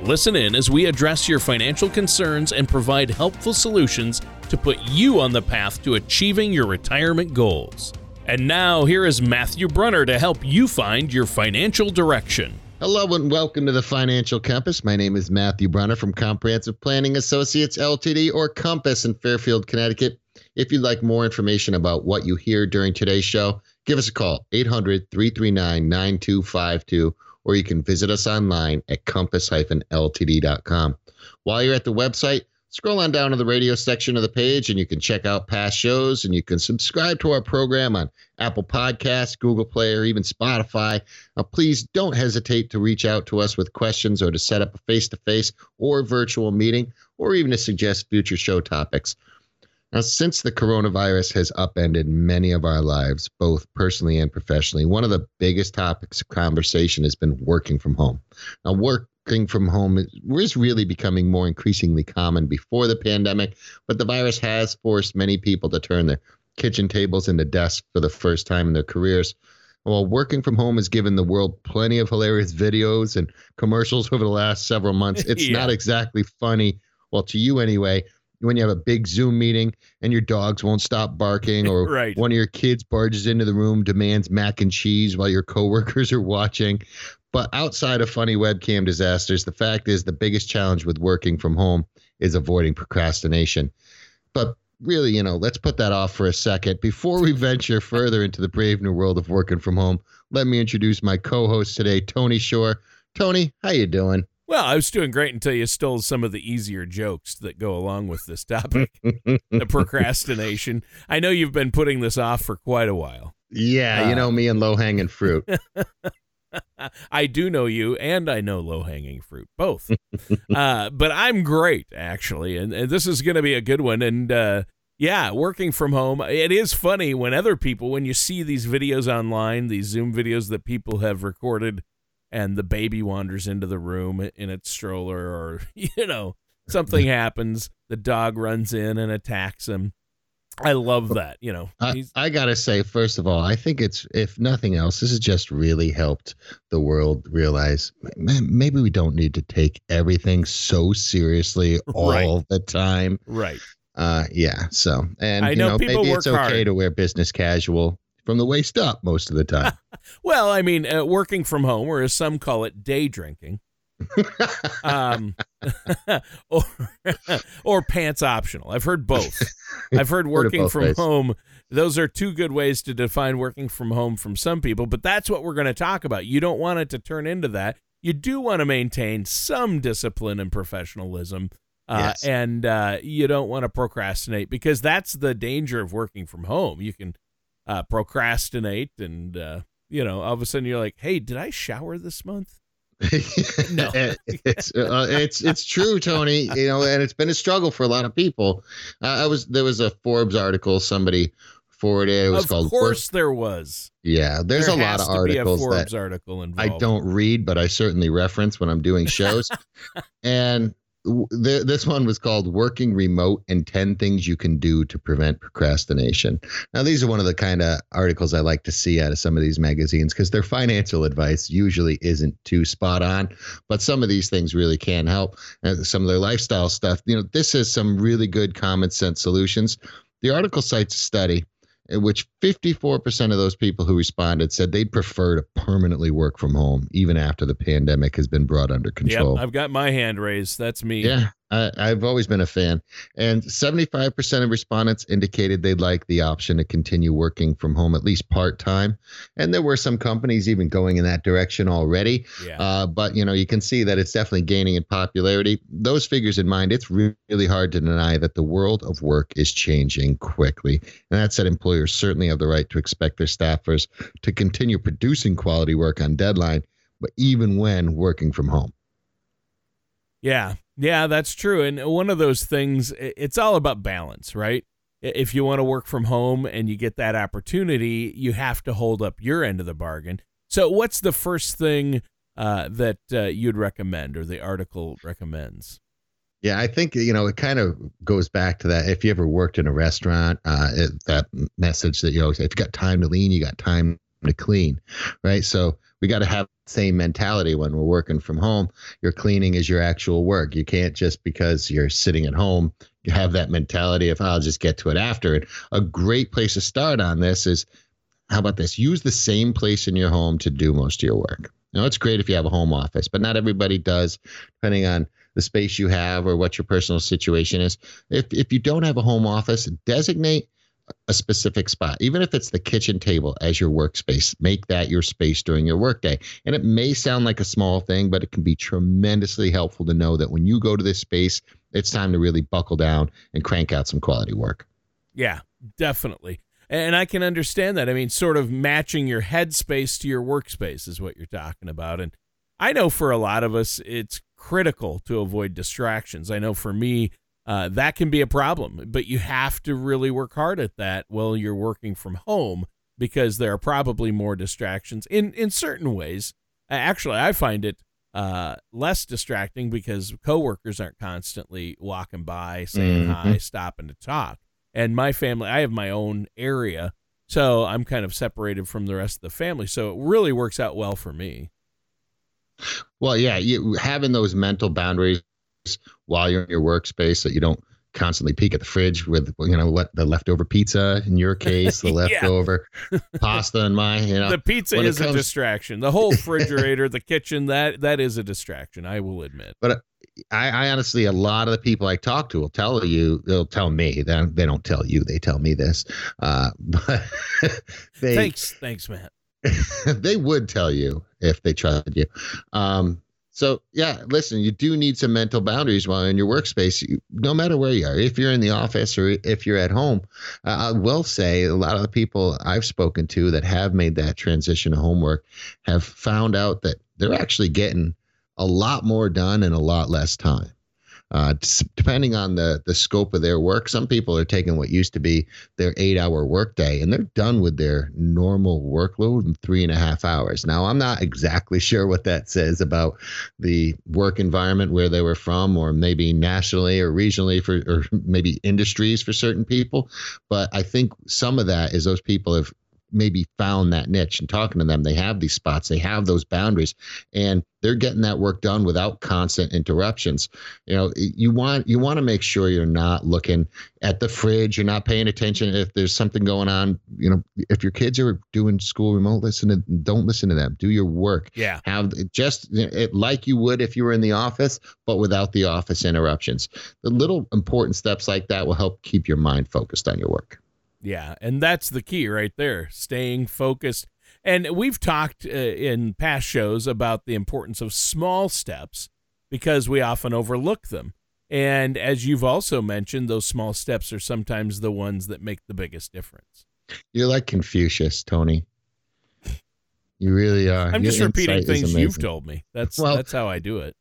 Listen in as we address your financial concerns and provide helpful solutions to put you on the path to achieving your retirement goals. And now, here is Matthew Brunner to help you find your financial direction. Hello and welcome to the Financial Compass. My name is Matthew Brunner from Comprehensive Planning Associates LTD or Compass in Fairfield, Connecticut. If you'd like more information about what you hear during today's show, give us a call 800 339 9252 or you can visit us online at compass-ltd.com. While you're at the website, scroll on down to the radio section of the page and you can check out past shows and you can subscribe to our program on Apple Podcasts, Google Play, or even Spotify. Now, please don't hesitate to reach out to us with questions or to set up a face to face or virtual meeting or even to suggest future show topics. Now, since the coronavirus has upended many of our lives, both personally and professionally, one of the biggest topics of conversation has been working from home. Now, working from home was really becoming more increasingly common before the pandemic, but the virus has forced many people to turn their kitchen tables into desks for the first time in their careers. While working from home has given the world plenty of hilarious videos and commercials over the last several months, it's yeah. not exactly funny, well, to you anyway, when you have a big Zoom meeting and your dogs won't stop barking, or right. one of your kids barges into the room, demands mac and cheese while your coworkers are watching. But outside of funny webcam disasters, the fact is the biggest challenge with working from home is avoiding procrastination. But really, you know, let's put that off for a second. Before we venture further into the brave new world of working from home, let me introduce my co-host today, Tony Shore. Tony, how you doing? Well, I was doing great until you stole some of the easier jokes that go along with this topic the procrastination. I know you've been putting this off for quite a while. Yeah, uh, you know me and low hanging fruit. I do know you, and I know low hanging fruit, both. uh, but I'm great, actually. And, and this is going to be a good one. And uh, yeah, working from home, it is funny when other people, when you see these videos online, these Zoom videos that people have recorded and the baby wanders into the room in its stroller or you know something happens the dog runs in and attacks him. I love that you know. I, I, gotta say first of all i think it's if nothing else this has just really helped the world realize man, maybe we don't need to take everything so seriously all right. the time. Right. Uh yeah so and I know, you know maybe it's okay hard. to wear business casual from the waist up most of the time. well, I mean, uh, working from home, or as some call it, day drinking. um, or, or pants optional. I've heard both. I've heard working heard from ways. home. Those are two good ways to define working from home from some people, but that's what we're going to talk about. You don't want it to turn into that. You do want to maintain some discipline and professionalism. Uh, yes. And uh, you don't want to procrastinate because that's the danger of working from home. You can uh, procrastinate and uh, you know all of a sudden you're like hey did i shower this month? No. It's uh, it's it's true tony you know and it's been a struggle for a lot of people. I was there was a forbes article somebody forwarded it was of called of course there was. Yeah there's there a lot of articles that article involved. i don't read but i certainly reference when i'm doing shows. And this one was called Working Remote and 10 Things You Can Do to Prevent Procrastination. Now, these are one of the kind of articles I like to see out of some of these magazines because their financial advice usually isn't too spot on, but some of these things really can help. And some of their lifestyle stuff, you know, this is some really good common sense solutions. The article cites a study in which 54% of those people who responded said they'd prefer to permanently work from home even after the pandemic has been brought under control. Yep, I've got my hand raised. That's me. Yeah, I, have always been a fan. And 75% of respondents indicated they'd like the option to continue working from home at least part time. And there were some companies even going in that direction already. Yeah. Uh, but, you know, you can see that it's definitely gaining in popularity. Those figures in mind, it's really hard to deny that the world of work is changing quickly. And that said, employers certainly have the right to expect their staffers to continue producing quality work on deadline, but even when working from home. Yeah, Yeah, that's true. And one of those things, it's all about balance, right? If you want to work from home and you get that opportunity, you have to hold up your end of the bargain. So, what's the first thing uh, that uh, you'd recommend or the article recommends? Yeah, I think you know it kind of goes back to that. If you ever worked in a restaurant, uh, it, that message that you know, if you got time to lean, you got time to clean, right? So we got to have the same mentality when we're working from home. Your cleaning is your actual work. You can't just because you're sitting at home have that mentality of I'll just get to it after. And a great place to start on this is how about this? Use the same place in your home to do most of your work. Now, it's great if you have a home office, but not everybody does, depending on the space you have or what your personal situation is. If, if you don't have a home office, designate a specific spot, even if it's the kitchen table as your workspace. Make that your space during your workday. And it may sound like a small thing, but it can be tremendously helpful to know that when you go to this space, it's time to really buckle down and crank out some quality work. Yeah, definitely. And I can understand that. I mean, sort of matching your headspace to your workspace is what you're talking about. And I know for a lot of us, it's critical to avoid distractions. I know for me, uh, that can be a problem, but you have to really work hard at that while you're working from home because there are probably more distractions in, in certain ways. Actually, I find it uh, less distracting because coworkers aren't constantly walking by saying mm-hmm. hi, stopping to talk and my family i have my own area so i'm kind of separated from the rest of the family so it really works out well for me well yeah you having those mental boundaries while you're in your workspace that you don't constantly peek at the fridge with you know what the leftover pizza in your case the leftover pasta in my you know the pizza is comes... a distraction the whole refrigerator the kitchen that that is a distraction i will admit but I, I, honestly, a lot of the people I talk to will tell you, they'll tell me. They, they don't tell you, they tell me this. Uh, but they, thanks, thanks, Matt. they would tell you if they trusted you. Um, so yeah, listen, you do need some mental boundaries while in your workspace, you, no matter where you are. If you're in the office or if you're at home, uh, I will say a lot of the people I've spoken to that have made that transition to homework have found out that they're actually getting a lot more done in a lot less time. Uh, depending on the the scope of their work, some people are taking what used to be their eight hour workday and they're done with their normal workload in three and a half hours. Now, I'm not exactly sure what that says about the work environment where they were from, or maybe nationally or regionally for, or maybe industries for certain people. But I think some of that is those people have maybe found that niche and talking to them they have these spots they have those boundaries and they're getting that work done without constant interruptions. You know you want you want to make sure you're not looking at the fridge you're not paying attention if there's something going on. You know if your kids are doing school remote listen to don't listen to them. Do your work. Yeah. Have just it like you would if you were in the office but without the office interruptions. The little important steps like that will help keep your mind focused on your work yeah, and that's the key right there, staying focused. And we've talked uh, in past shows about the importance of small steps because we often overlook them. And as you've also mentioned, those small steps are sometimes the ones that make the biggest difference. You're like Confucius, Tony. You really are. I'm just repeating things you've told me. That's well, that's how I do it.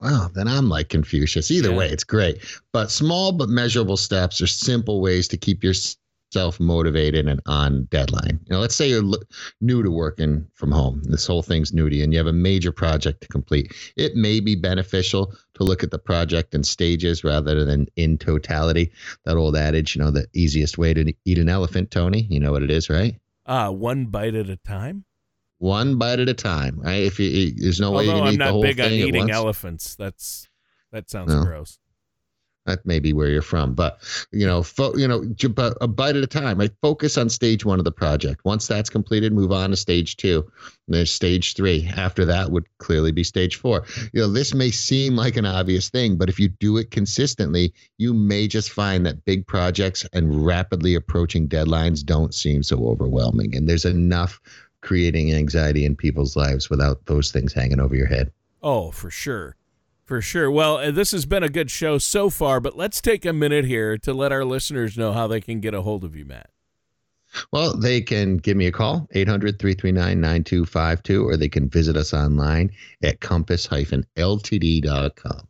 Well, then I'm like Confucius. Either yeah. way, it's great. But small but measurable steps are simple ways to keep your self motivated and on deadline. You know, let's say you're new to working from home. This whole thing's new to you, and you have a major project to complete. It may be beneficial to look at the project in stages rather than in totality. That old adage, you know, the easiest way to eat an elephant, Tony. You know what it is, right? Uh, one bite at a time. One bite at a time, right? If you, there's no Although way you can I'm eat the whole thing. I'm not big on eating elephants. That's that sounds no. gross. That may be where you're from, but you know, fo- you know, a bite at a time. I focus on stage one of the project. Once that's completed, move on to stage two. And there's stage three. After that would clearly be stage four. You know, this may seem like an obvious thing, but if you do it consistently, you may just find that big projects and rapidly approaching deadlines don't seem so overwhelming. And there's enough creating anxiety in people's lives without those things hanging over your head. Oh, for sure. For sure. Well, uh, this has been a good show so far, but let's take a minute here to let our listeners know how they can get a hold of you, Matt. Well, they can give me a call, 800 339 9252, or they can visit us online at compass ltd.com.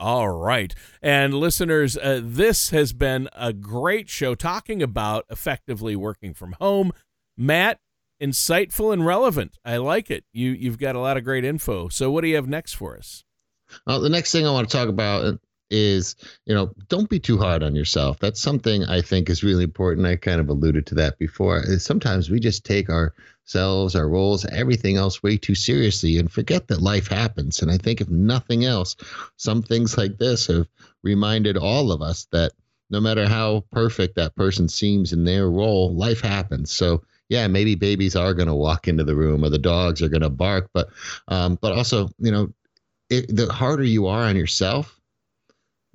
All right. And listeners, uh, this has been a great show talking about effectively working from home. Matt, insightful and relevant. I like it. You you've got a lot of great info. So what do you have next for us? Well, the next thing I want to talk about is, you know, don't be too hard on yourself. That's something I think is really important. I kind of alluded to that before. Sometimes we just take ourselves, our roles, everything else way too seriously and forget that life happens. And I think if nothing else, some things like this have reminded all of us that no matter how perfect that person seems in their role, life happens. So yeah, maybe babies are going to walk into the room or the dogs are going to bark, but um, but also, you know, it, the harder you are on yourself,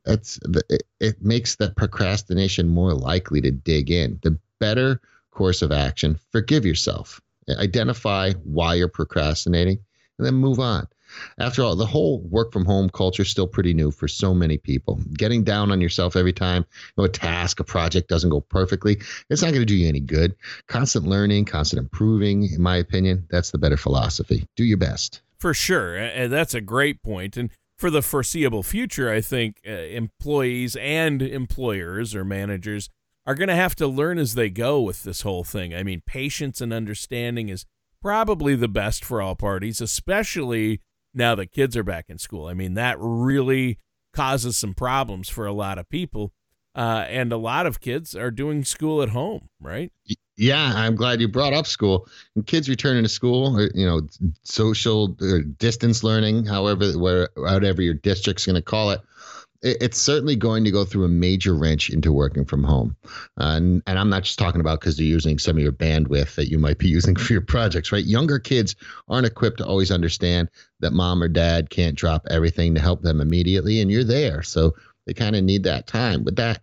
that's it, it makes the procrastination more likely to dig in. The better course of action, forgive yourself, identify why you're procrastinating, and then move on. After all, the whole work from home culture is still pretty new for so many people. Getting down on yourself every time you know, a task, a project doesn't go perfectly, it's not going to do you any good. Constant learning, constant improving, in my opinion, that's the better philosophy. Do your best. For sure. And that's a great point. And for the foreseeable future, I think uh, employees and employers or managers are going to have to learn as they go with this whole thing. I mean, patience and understanding is probably the best for all parties, especially now that kids are back in school. I mean, that really causes some problems for a lot of people. Uh, and a lot of kids are doing school at home, right? Yeah, I'm glad you brought up school. And kids returning to school, or, you know, social or distance learning, however, whatever your district's going to call it, it's certainly going to go through a major wrench into working from home. Uh, and, and I'm not just talking about because they're using some of your bandwidth that you might be using for your projects, right? Younger kids aren't equipped to always understand that mom or dad can't drop everything to help them immediately, and you're there. So they kind of need that time. With that,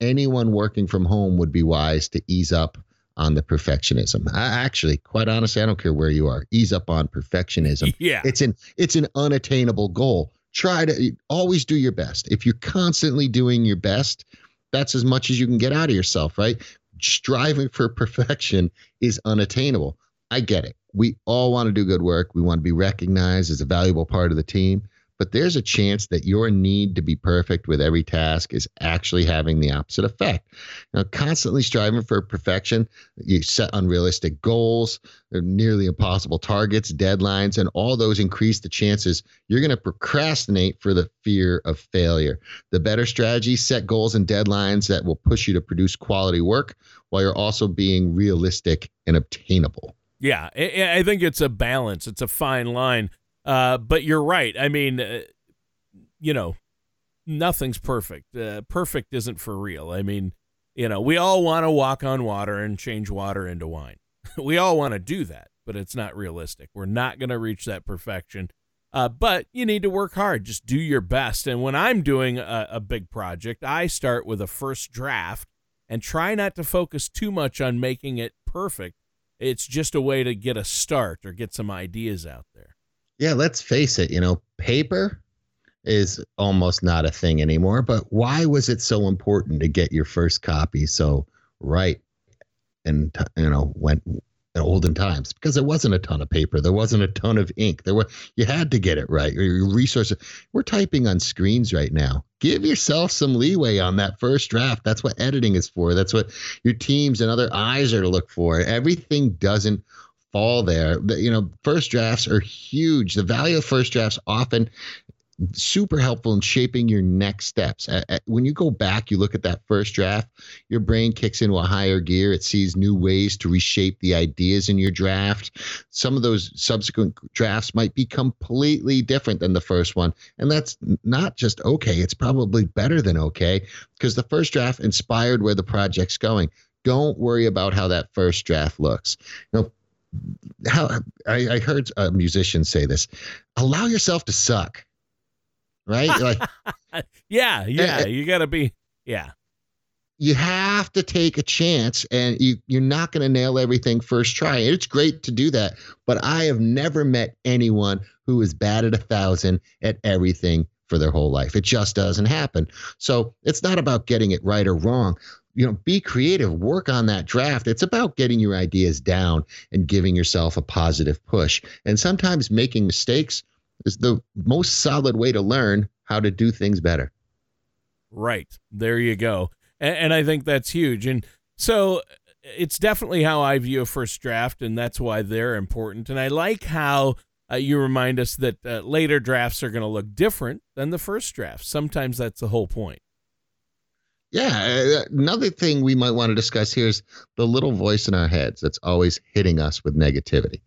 anyone working from home would be wise to ease up on the perfectionism. I actually, quite honestly, I don't care where you are. Ease up on perfectionism. Yeah. It's an it's an unattainable goal. Try to always do your best. If you're constantly doing your best, that's as much as you can get out of yourself, right? Striving for perfection is unattainable. I get it. We all want to do good work. We want to be recognized as a valuable part of the team but there's a chance that your need to be perfect with every task is actually having the opposite effect. Now, constantly striving for perfection, you set unrealistic goals, nearly impossible targets, deadlines, and all those increase the chances you're going to procrastinate for the fear of failure. The better strategy set goals and deadlines that will push you to produce quality work while you're also being realistic and obtainable. Yeah, I think it's a balance. It's a fine line uh, but you're right. I mean, uh, you know, nothing's perfect. Uh, perfect isn't for real. I mean, you know, we all want to walk on water and change water into wine. we all want to do that, but it's not realistic. We're not going to reach that perfection. Uh, but you need to work hard. Just do your best. And when I'm doing a, a big project, I start with a first draft and try not to focus too much on making it perfect. It's just a way to get a start or get some ideas out there yeah, let's face it, you know, paper is almost not a thing anymore. But why was it so important to get your first copy so right and you know went in olden times because there wasn't a ton of paper, there wasn't a ton of ink. There were you had to get it right. Your resources. We're typing on screens right now. Give yourself some leeway on that first draft. That's what editing is for. That's what your teams and other eyes are to look for. Everything doesn't fall there. You know, first drafts are huge. The value of first drafts often super helpful in shaping your next steps. When you go back, you look at that first draft, your brain kicks into a higher gear. It sees new ways to reshape the ideas in your draft. Some of those subsequent drafts might be completely different than the first one. And that's not just okay, it's probably better than okay because the first draft inspired where the project's going. Don't worry about how that first draft looks. You know, how I, I heard a musician say this allow yourself to suck right? Like yeah yeah and, you gotta be yeah. You have to take a chance and you you're not going to nail everything first try it's great to do that but i have never met anyone who is bad at a thousand at everything for their whole life. It just doesn't happen. So it's not about getting it right or wrong you know be creative work on that draft it's about getting your ideas down and giving yourself a positive push and sometimes making mistakes is the most solid way to learn how to do things better. Right. There you go. And, and I think that's huge. And so it's definitely how I view a first draft, and that's why they're important. And I like how uh, you remind us that uh, later drafts are going to look different than the first draft. Sometimes that's the whole point. Yeah, uh, another thing we might want to discuss here is the little voice in our heads that's always hitting us with negativity.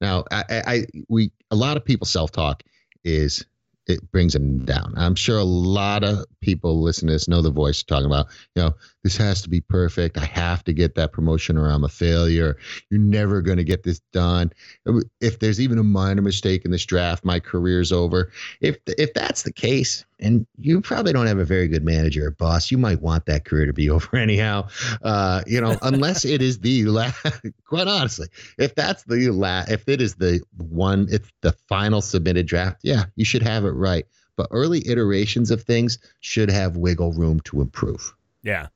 Now, I, I we a lot of people self talk is it brings them down. I'm sure a lot of people listening to this know the voice talking about, you know, this has to be perfect. I have to get that promotion or I'm a failure. You're never going to get this done. If there's even a minor mistake in this draft, my career's over. If if that's the case, and you probably don't have a very good manager or boss, you might want that career to be over anyhow. Uh, you know, unless it is the last. Quite honestly, if that's the last, if it is the one, if the final submitted draft. Yeah, you should have it right. But early iterations of things should have wiggle room to improve. Yeah.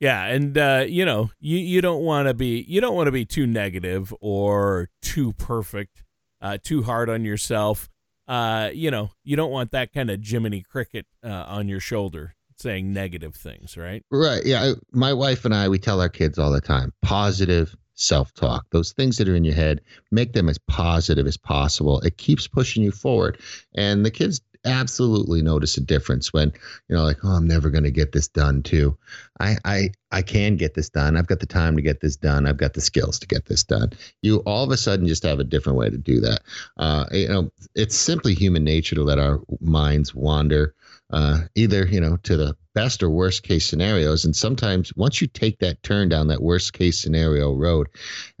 Yeah, and uh, you know, you, you don't want to be you don't want to be too negative or too perfect, uh, too hard on yourself. Uh, you know, you don't want that kind of Jiminy Cricket uh, on your shoulder saying negative things, right? Right. Yeah. My wife and I, we tell our kids all the time positive self talk. Those things that are in your head, make them as positive as possible. It keeps pushing you forward. And the kids absolutely notice a difference when you know like oh i'm never going to get this done too. I, I i can get this done. I've got the time to get this done. I've got the skills to get this done. You all of a sudden just have a different way to do that. Uh, you know it's simply human nature to let our minds wander uh, either you know to the best or worst case scenarios. And sometimes once you take that turn down that worst case scenario road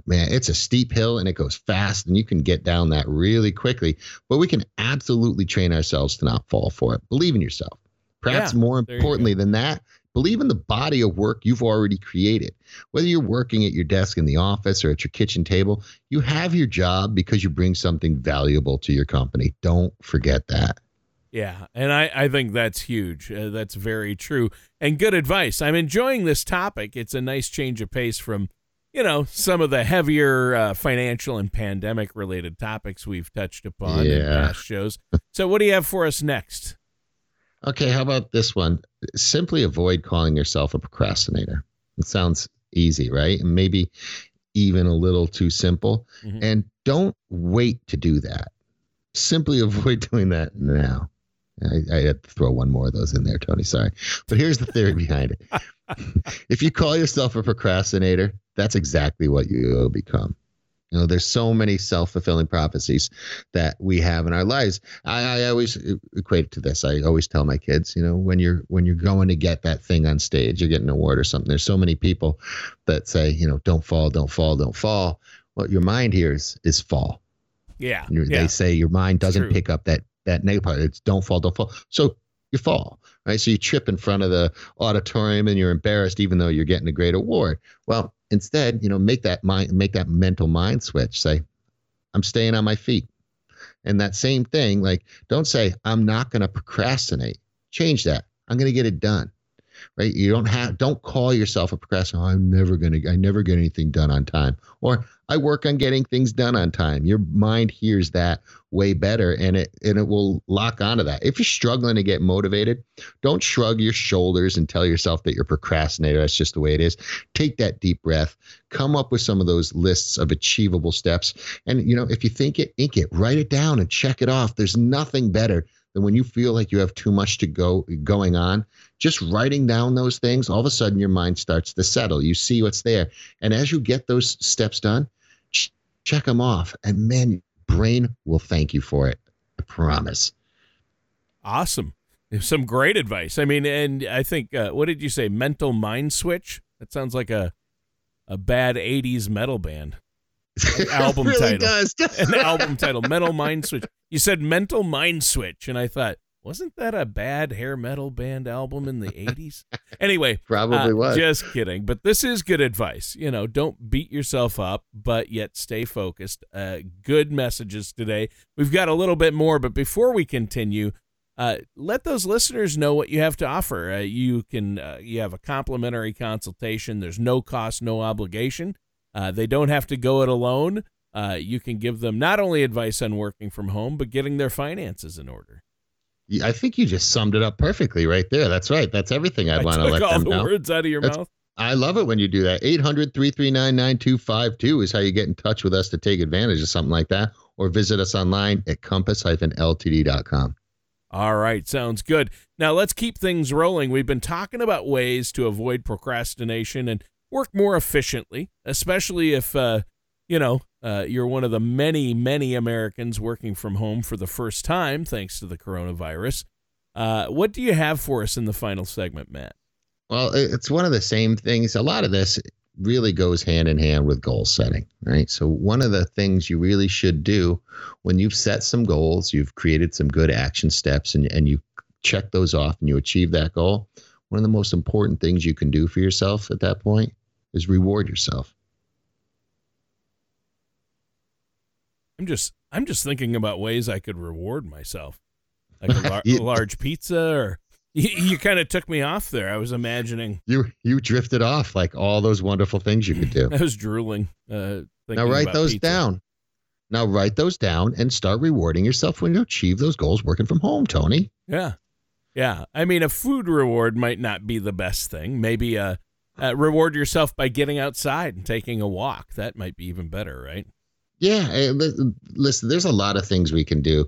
man it's a steep hill and it goes fast and you can get down that really quickly. But we can absolutely train ourselves to not fall for it. Believe in yourself. Perhaps yeah, more importantly than that believe in the body of work you've already created. Whether you're working at your desk in the office or at your kitchen table you have your job because you bring something valuable to your company. Don't forget that yeah, and I, I think that's huge. Uh, that's very true. And good advice. I'm enjoying this topic. It's a nice change of pace from, you know, some of the heavier uh, financial and pandemic related topics we've touched upon yeah. in past shows. So, what do you have for us next? Okay, how about this one? Simply avoid calling yourself a procrastinator. It sounds easy, right? And maybe even a little too simple. Mm-hmm. And don't wait to do that. Simply avoid doing that now. I, I, had to throw one more of those in there, Tony. Sorry. But here's the theory behind it. if you call yourself a procrastinator, that's exactly what you will become. You know, there's so many self fulfilling prophecies that we have in our lives. I, I always equate it to this. I always tell my kids, you know, when you're when you're going to get that thing on stage, you're getting an award or something. There's so many people that say, you know, don't fall, don't fall, don't fall. What your mind hears is fall. Yeah, yeah. They say your mind doesn't pick up that that negative part. It's don't fall, don't fall. So you fall, right? So you trip in front of the auditorium and you're embarrassed, even though you're getting a great award. Well, instead, you know, make that mind, make that mental mind switch. Say, I'm staying on my feet. And that same thing, like, don't say, I'm not going to procrastinate. Change that. I'm going to get it done right? You don't have don't call yourself a procrastinator. Oh, I'm never gonna I never get anything done on time. Or I work on getting things done on time. Your mind hears that way better and it and it will lock onto that. If you're struggling to get motivated, don't shrug your shoulders and tell yourself that you're procrastinator. That's just the way it is. Take that deep breath. Come up with some of those lists of achievable steps. And you know, if you think it, ink it, write it down and check it off. There's nothing better than when you feel like you have too much to go going on just writing down those things, all of a sudden your mind starts to settle. You see what's there. And as you get those steps done, check them off. And man, your brain will thank you for it. I promise. Awesome. Some great advice. I mean, and I think, uh, what did you say? Mental mind switch? That sounds like a, a bad 80s metal band. album title. really title. An album title, Mental Mind Switch. You said Mental Mind Switch, and I thought, wasn't that a bad hair metal band album in the 80s? Anyway, probably uh, was. Just kidding. But this is good advice. You know, don't beat yourself up, but yet stay focused. Uh, good messages today. We've got a little bit more, but before we continue, uh, let those listeners know what you have to offer. Uh, you can uh, you have a complimentary consultation. There's no cost, no obligation. Uh, they don't have to go it alone. you can give them not only advice on working from home, but getting their finances in order. I think you just summed it up perfectly right there. That's right. That's everything I, I want to let all them the know. words out of your That's- mouth. I love it when you do that. 800 339 9252 is how you get in touch with us to take advantage of something like that, or visit us online at compass ltd.com. All right, sounds good. Now let's keep things rolling. We've been talking about ways to avoid procrastination and work more efficiently, especially if uh, you know uh, you're one of the many, many Americans working from home for the first time thanks to the coronavirus. Uh, what do you have for us in the final segment, Matt? Well, it's one of the same things. A lot of this really goes hand in hand with goal setting, right? So, one of the things you really should do when you've set some goals, you've created some good action steps, and, and you check those off and you achieve that goal, one of the most important things you can do for yourself at that point is reward yourself. I'm just I'm just thinking about ways I could reward myself, like a, lar- a large pizza, or you, you kind of took me off there. I was imagining You you drifted off like all those wonderful things you could do. I was drooling. Uh, now write those pizza. down. Now write those down and start rewarding yourself when you achieve those goals working from home, Tony. Yeah, yeah. I mean, a food reward might not be the best thing. Maybe uh, uh, reward yourself by getting outside and taking a walk. That might be even better, right? Yeah, eh, listen, there's a lot of things we can do.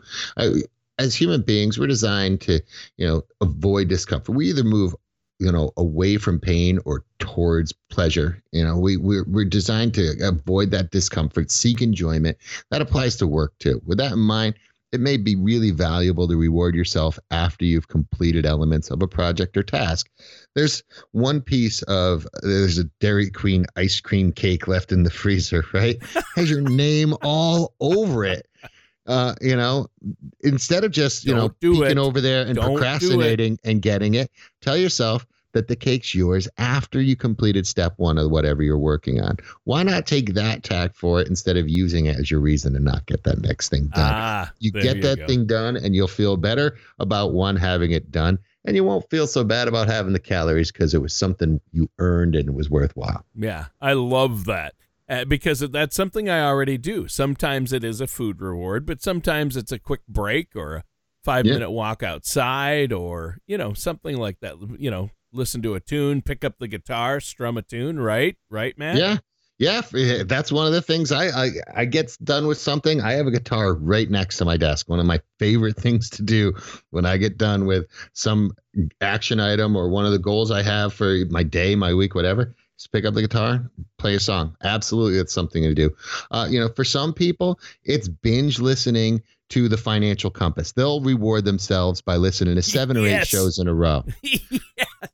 As human beings, we're designed to, you know, avoid discomfort. We either move, you know, away from pain or towards pleasure. You know, we we're, we're designed to avoid that discomfort, seek enjoyment. That applies to work too. With that in mind, it may be really valuable to reward yourself after you've completed elements of a project or task. There's one piece of there's a Dairy Queen ice cream cake left in the freezer, right? Has your name all over it. Uh, you know, instead of just you know Don't do peeking it. over there and Don't procrastinating and getting it, tell yourself that the cake's yours after you completed step one of whatever you're working on. Why not take that tack for it instead of using it as your reason to not get that next thing done? Ah, you get you that go. thing done and you'll feel better about one having it done and you won't feel so bad about having the calories because it was something you earned and it was worthwhile Yeah, I love that. Uh, because that's something I already do. Sometimes it is a food reward, but sometimes it's a quick break or a five Yeah. minute walk outside or, you know, something like that. You know, listen to a tune, pick up the guitar, strum a tune, right? Right, man? yeah yeah eh, that's one of the things I, I i get done with something i have a guitar right next to my desk one of my favorite things to do when i get done with some action item or one of the goals i have for my day my week whatever just pick up the guitar play a song absolutely it's something to do uh, you know for some people it's binge listening to the financial compass they'll reward themselves by listening to seven or eight shows in a row yeah,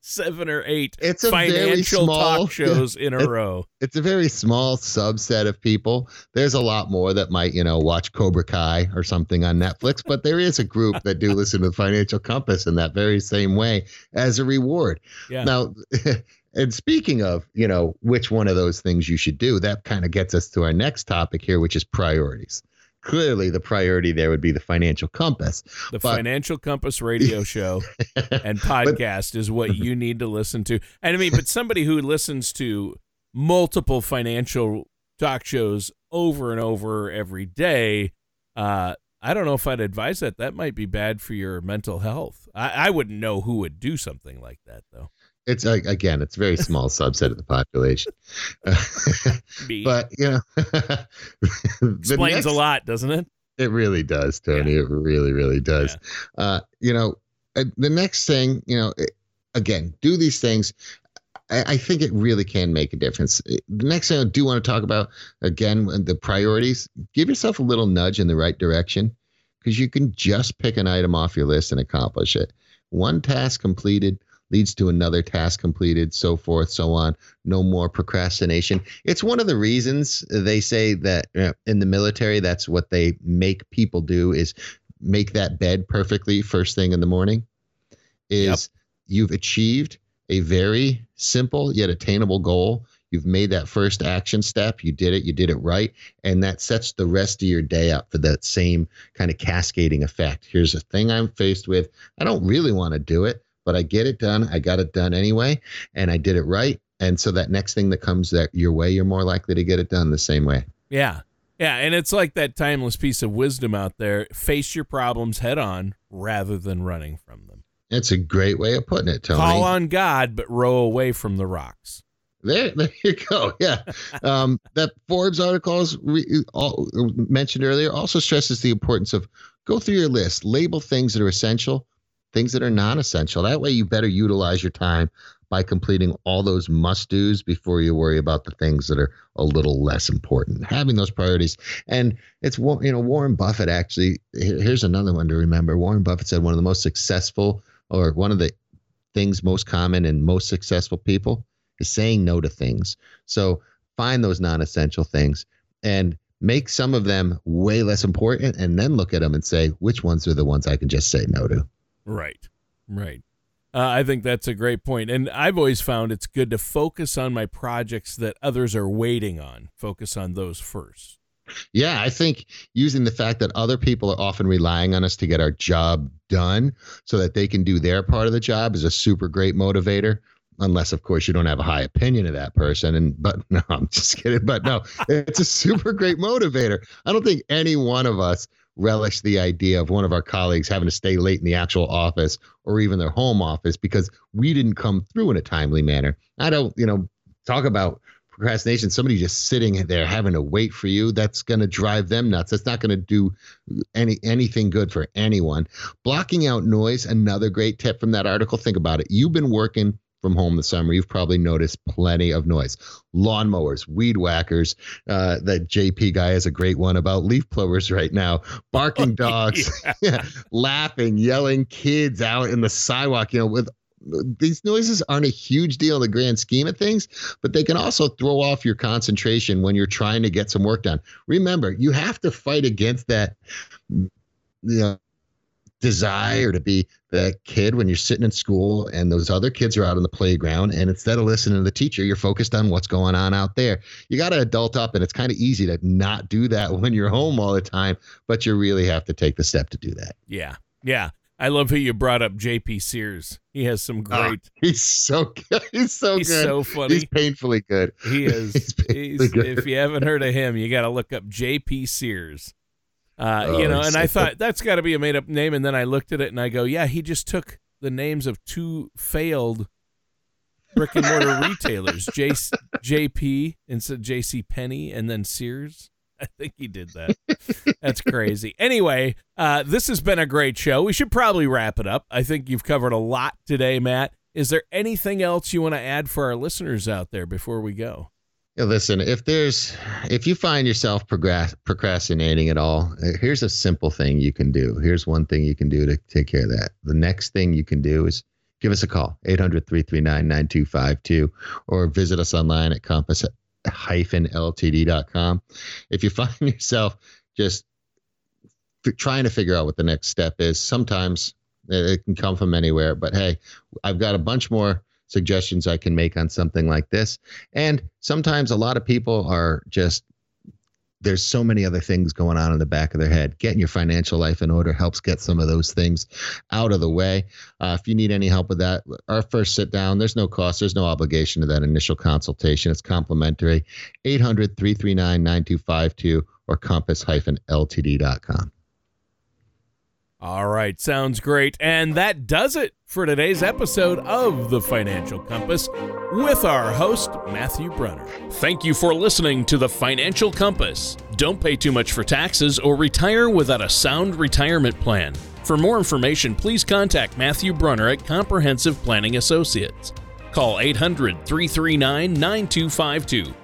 seven or eight It's a very financial small- talk shows in a it- row. it's a very small subset of people. There's a lot more that might, you know, watch Cobra Kai or something on Netflix, but there is a group that do listen to the Financial Compass in that very same way as a reward. Yeah. Now, and speaking of, you know, which one of those things you should do, that kind of gets us to our next topic here, which is priorities. Clearly, the priority there would be the financial compass. The but- Financial Compass radio show and podcast is what you need to listen to. And I mean, but somebody who listens to multiple financial talk shows over and over every day, uh, I don't know if I'd advise that. That might be bad for your mental health. I, I wouldn't know who would do something like that, though. It's uh, again, it's a very small subset of the population. But you know, explains next- a lot, doesn't it? It really does, Tony. It really, really does. Uh, you know, uh, the next thing, you know, it- again, do these things. I, I think it really can make a difference. Uh, The next thing I do want to talk about, again, the priorities. Give yourself a little nudge in the right direction because you can just pick an item off your list and accomplish it. One task completed leads to another task completed, so forth, so on. No more procrastination. It's one of the reasons they say that uh, in the military, that's what they make people do is make that bed perfectly first thing in the morning. Is you've achieved a very simple yet attainable goal. You've made that first action step. You did it. You did it right. And that sets the rest of your day up for that same kind of cascading effect. Here's a thing I'm faced with. I don't really want to do it, but I get it done. I got it done anyway. And I did it right. And so that next thing that comes that your way, you're more likely to get it done the same way. Yeah. Yeah, and it's like that timeless piece of wisdom out there face your problems head on rather than running from them. It's a great way of putting it, Tony. Call on God, but row away from the rocks. There, there you go. Yeah, um, that Forbes article re, all, mentioned earlier also stresses the importance of go through your list, label things that are essential, things that are non-essential. That way, you better utilize your time by completing all those must-dos before you worry about the things that are a little less important. Having those priorities, and it's you know Warren Buffett actually. Here's another one to remember. Warren Buffett said one of the most successful, or one of the things most common in most successful people is saying no to things. So find those non-essential things and make some of them way less important and then look at them and say which ones are the ones I can just say no to. Right. Right. Uh, I think that's a great point. And I've always found it's good to focus on my projects that others are waiting on. Focus on those first. Yeah, I think using the fact that other people are often relying on us to get our job done so that they can do their part of the job is a super great motivator unless of course you don't have a high opinion of that person and but no i'm just kidding but no it's a super great motivator i don't think any one of us relish the idea of one of our colleagues having to stay late in the actual office or even their home office because we didn't come through in a timely manner. I don't you know talk about procrastination somebody just sitting there having to wait for you that's going to drive them nuts. That's not going to do any anything good for anyone. Blocking out noise another great tip from that article think about it. You've been working from home this summer, you've probably noticed plenty of noise. Lawnmowers, weed whackers. Uh, that JP guy has a great one about leaf blowers right now. Barking dogs, yeah. laughing, yelling, kids out in the sidewalk. You know, with these noises aren't a huge deal in the grand scheme of things, but they can also throw off your concentration when you're trying to get some work done. Remember, you have to fight against that. You know, desire to be the kid when you're sitting in school and those other kids are out on the playground and instead of listening to the teacher you're focused on what's going on out there you got to adult up and it's kind of easy to not do that when you're home all the time but you really have to take the step to do that yeah yeah I love who you brought up, J.P. Sears. He has some ah, great. Oh, he's so good. He's so he's good. so funny. He's painfully good. He is. he's he's, good. If you haven't heard of him, you got to look up J.P. Sears. Uh, oh, you know, and I thought that's got to be a made up name. And then I looked at it and I go, yeah, he just took the names of two failed brick and mortar retailers, J- JP instead JC Penney and then Sears. I think he did that. That's crazy. Anyway, uh, this has been a great show. We should probably wrap it up. I think you've covered a lot today, Matt. Is there anything else you want to add for our listeners out there before we go? Listen, if there's if you find yourself procrastinating at all, uh, here's a simple thing you can do. Here's one thing you can do to take care of that. The next thing you can do is give us a call 800-339-9252 or visit us online at compass hyphen ltd.com. If you find yourself just trying to figure out what the next step is, sometimes it can come from anywhere, but hey, I've got a bunch more suggestions I can make on something like this. And sometimes a lot of people are just there's so many other things going on in the back of their head. Getting your financial life in order helps get some of those things out of the way. Uh, if you need any help with that, our first sit down, there's no cost, there's no obligation to that initial consultation. It's complimentary. 800 339 9252 or compass ltd.com. All right, sounds great. And that does it for today's episode of The Financial Compass with our host, Matthew Brunner. Thank you for listening to The Financial Compass. Don't pay too much for taxes or retire without a sound retirement plan. For more information, please contact Matthew Brunner at Comprehensive Planning Associates. Call 800 339 9252